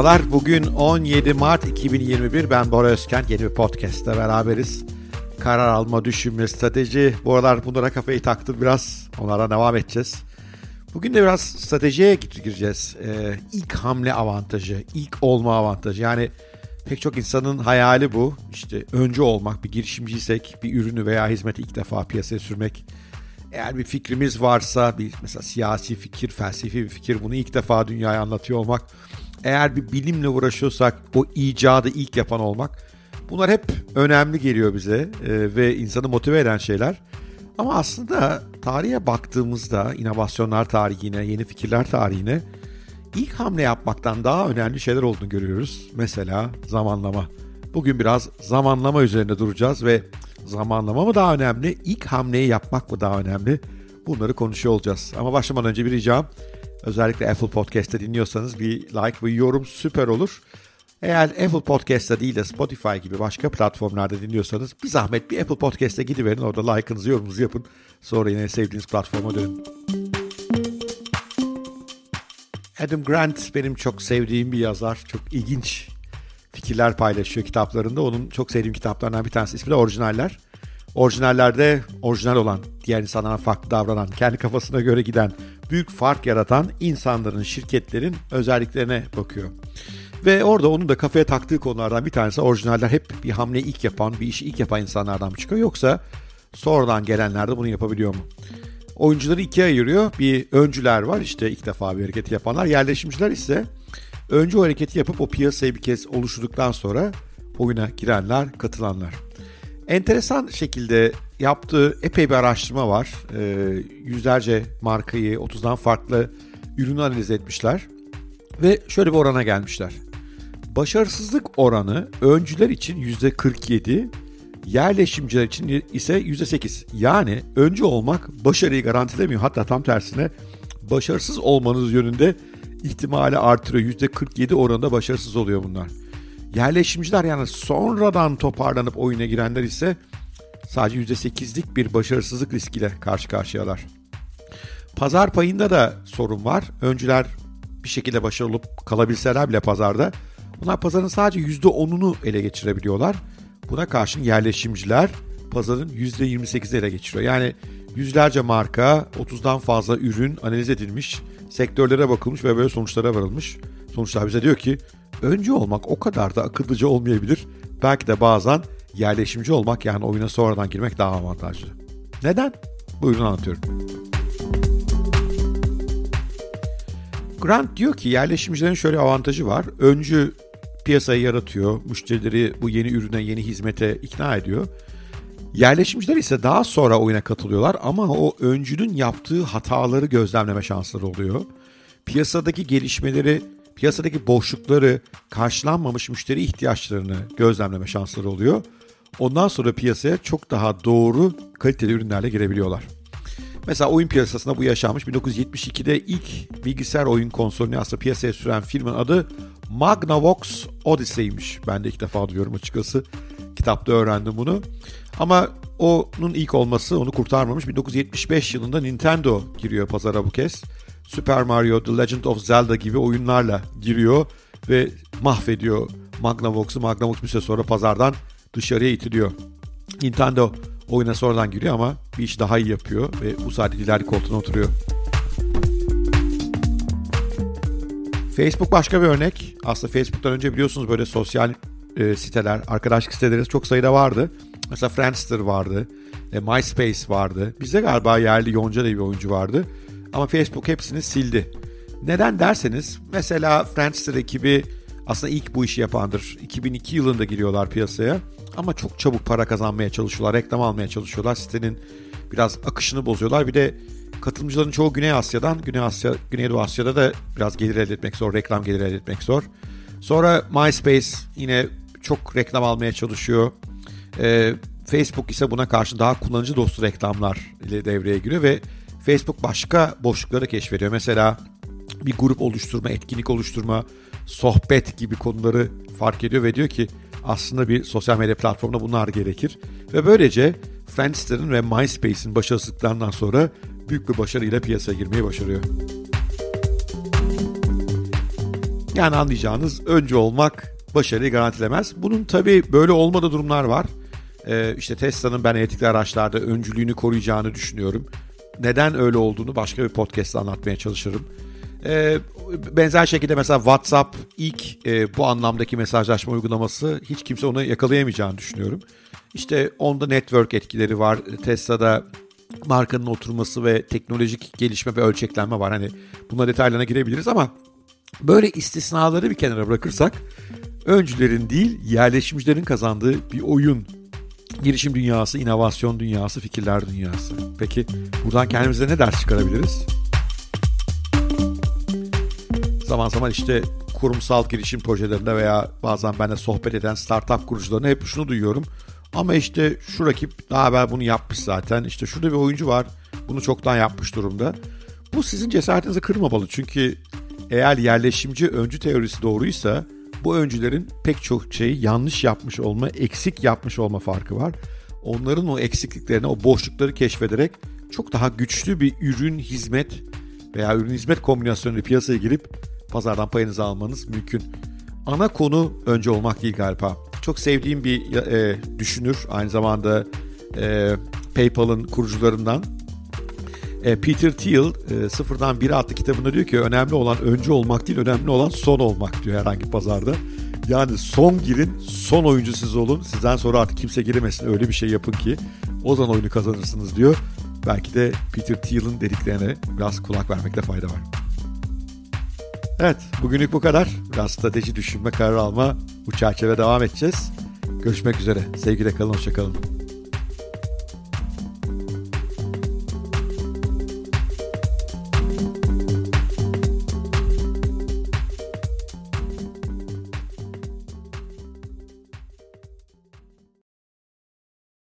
Merhabalar. Bugün 17 Mart 2021. Ben Bora Özkent. Yeni bir podcast'ta beraberiz. Karar alma, düşünme, strateji. Bu aralar bunlara kafayı taktım biraz. Onlara devam edeceğiz. Bugün de biraz stratejiye gireceğiz. Ee, ilk hamle avantajı, ilk olma avantajı. Yani pek çok insanın hayali bu. İşte önce olmak, bir girişimciysek bir ürünü veya hizmeti ilk defa piyasaya sürmek. Eğer bir fikrimiz varsa, bir mesela siyasi fikir, felsefi bir fikir bunu ilk defa dünyaya anlatıyor olmak. Eğer bir bilimle uğraşıyorsak o icadı ilk yapan olmak. Bunlar hep önemli geliyor bize e, ve insanı motive eden şeyler. Ama aslında tarihe baktığımızda inovasyonlar tarihine, yeni fikirler tarihine ilk hamle yapmaktan daha önemli şeyler olduğunu görüyoruz. Mesela zamanlama. Bugün biraz zamanlama üzerinde duracağız ve zamanlama mı daha önemli, ilk hamleyi yapmak mı daha önemli? Bunları konuşuyor olacağız. Ama başlamadan önce bir ricam. Özellikle Apple Podcast'te dinliyorsanız bir like ve yorum süper olur. Eğer Apple Podcast'ta değil de Spotify gibi başka platformlarda dinliyorsanız bir zahmet bir Apple Podcast'e gidiverin. Orada like'ınızı yorumunuzu yapın. Sonra yine sevdiğiniz platforma dönün. Adam Grant benim çok sevdiğim bir yazar. Çok ilginç fikirler paylaşıyor kitaplarında. Onun çok sevdiğim kitaplarından bir tanesi ismi de Orijinaller. Orijinallerde orijinal olan, diğer insanlara farklı davranan, kendi kafasına göre giden, büyük fark yaratan insanların, şirketlerin özelliklerine bakıyor. Ve orada onun da kafaya taktığı konulardan bir tanesi orijinaller hep bir hamle ilk yapan, bir işi ilk yapan insanlardan mı çıkıyor yoksa sonradan gelenler de bunu yapabiliyor mu? Oyuncuları ikiye ayırıyor. Bir öncüler var işte ilk defa bir hareketi yapanlar. Yerleşimciler ise önce o hareketi yapıp o piyasayı bir kez oluşturduktan sonra oyuna girenler, katılanlar. Enteresan şekilde yaptığı epey bir araştırma var. E, yüzlerce markayı, 30'dan farklı ürünü analiz etmişler. Ve şöyle bir orana gelmişler. Başarısızlık oranı öncüler için %47, yerleşimciler için ise %8. Yani öncü olmak başarıyı garantilemiyor. Hatta tam tersine başarısız olmanız yönünde ihtimali artırıyor. %47 oranında başarısız oluyor bunlar. Yerleşimciler yani sonradan toparlanıp oyuna girenler ise sadece %8'lik bir başarısızlık riskiyle karşı karşıyalar. Pazar payında da sorun var. Öncüler bir şekilde başarılı olup kalabilseler bile pazarda bunlar pazarın sadece %10'unu ele geçirebiliyorlar. Buna karşın yerleşimciler pazarın %28'i ele geçiriyor. Yani yüzlerce marka, 30'dan fazla ürün analiz edilmiş, sektörlere bakılmış ve böyle sonuçlara varılmış. Sonuçlar bize diyor ki Öncü olmak o kadar da akıllıca olmayabilir. Belki de bazen yerleşimci olmak yani oyuna sonradan girmek daha avantajlı. Neden? Buyurun anlatıyorum. Grant diyor ki yerleşimcilerin şöyle avantajı var. Öncü piyasayı yaratıyor, müşterileri bu yeni ürüne, yeni hizmete ikna ediyor. Yerleşimciler ise daha sonra oyuna katılıyorlar ama o öncünün yaptığı hataları gözlemleme şansları oluyor. Piyasadaki gelişmeleri piyasadaki boşlukları, karşılanmamış müşteri ihtiyaçlarını gözlemleme şansları oluyor. Ondan sonra piyasaya çok daha doğru kaliteli ürünlerle girebiliyorlar. Mesela oyun piyasasında bu yaşanmış. 1972'de ilk bilgisayar oyun konsolunu aslında piyasaya süren firmanın adı Magnavox Odyssey'miş. Ben de ilk defa duyuyorum açıkçası. Kitapta öğrendim bunu. Ama onun ilk olması onu kurtarmamış. 1975 yılında Nintendo giriyor pazara bu kez. Super Mario, The Legend of Zelda gibi oyunlarla giriyor ve mahvediyor Magnavox'u. Magnavox bir süre sonra pazardan dışarıya itiliyor. Nintendo oyuna sonradan giriyor ama bir iş daha iyi yapıyor ve bu sayede ileride koltuğuna oturuyor. Facebook başka bir örnek. Aslında Facebook'tan önce biliyorsunuz böyle sosyal e, siteler, arkadaşlık siteleri çok sayıda vardı. Mesela Friendster vardı, e, MySpace vardı. Bizde galiba yerli Yonca diye bir oyuncu vardı. Ama Facebook hepsini sildi. Neden derseniz mesela Friendster ekibi aslında ilk bu işi yapandır. 2002 yılında giriyorlar piyasaya ama çok çabuk para kazanmaya çalışıyorlar, reklam almaya çalışıyorlar. Sitenin biraz akışını bozuyorlar. Bir de katılımcıların çoğu Güney Asya'dan, Güney Asya, Güneydoğu Asya'da da biraz gelir elde etmek zor, reklam gelir elde etmek zor. Sonra MySpace yine çok reklam almaya çalışıyor. Ee, Facebook ise buna karşı daha kullanıcı dostu reklamlar ile devreye giriyor ve Facebook başka boşlukları keşfediyor. Mesela bir grup oluşturma, etkinlik oluşturma, sohbet gibi konuları fark ediyor ve diyor ki aslında bir sosyal medya platformunda bunlar gerekir. Ve böylece Friendster'ın ve MySpace'in başarısızlıklarından sonra büyük bir başarıyla piyasaya girmeyi başarıyor. Yani anlayacağınız önce olmak başarıyı garantilemez. Bunun tabii böyle olmadığı durumlar var. Ee, işte Tesla'nın ben elektrikli araçlarda öncülüğünü koruyacağını düşünüyorum. Neden öyle olduğunu başka bir podcast'ta anlatmaya çalışırım. Ee, benzer şekilde mesela WhatsApp ilk e, bu anlamdaki mesajlaşma uygulaması hiç kimse onu yakalayamayacağını düşünüyorum. İşte onda network etkileri var. Tesla'da markanın oturması ve teknolojik gelişme ve ölçeklenme var. Hani buna detaylarına girebiliriz ama böyle istisnaları bir kenara bırakırsak öncülerin değil yerleşimcilerin kazandığı bir oyun girişim dünyası, inovasyon dünyası, fikirler dünyası. Peki buradan kendimize ne ders çıkarabiliriz? Zaman zaman işte kurumsal girişim projelerinde veya bazen benimle sohbet eden startup kurucularına hep şunu duyuyorum. Ama işte şu rakip daha evvel bunu yapmış zaten. İşte şurada bir oyuncu var. Bunu çoktan yapmış durumda. Bu sizin cesaretinizi kırmamalı. Çünkü eğer yerleşimci öncü teorisi doğruysa bu öncülerin pek çok şeyi yanlış yapmış olma, eksik yapmış olma farkı var. Onların o eksikliklerini, o boşlukları keşfederek çok daha güçlü bir ürün, hizmet veya ürün hizmet kombinasyonuyla piyasaya girip pazardan payınızı almanız mümkün. Ana konu önce olmak değil galiba. Çok sevdiğim bir e, düşünür, aynı zamanda e, PayPal'ın kurucularından e, Peter Thiel e, Sıfırdan 1'e adlı kitabında diyor ki önemli olan önce olmak değil önemli olan son olmak diyor herhangi pazarda. Yani son girin, son oyuncu siz olun. Sizden sonra artık kimse giremesin. Öyle bir şey yapın ki o zaman oyunu kazanırsınız diyor. Belki de Peter Thiel'in dediklerine biraz kulak vermekte fayda var. Evet, bugünlük bu kadar. Biraz strateji düşünme, karar alma bu çerçeve devam edeceğiz. Görüşmek üzere. Sevgiyle kalın, hoşçakalın.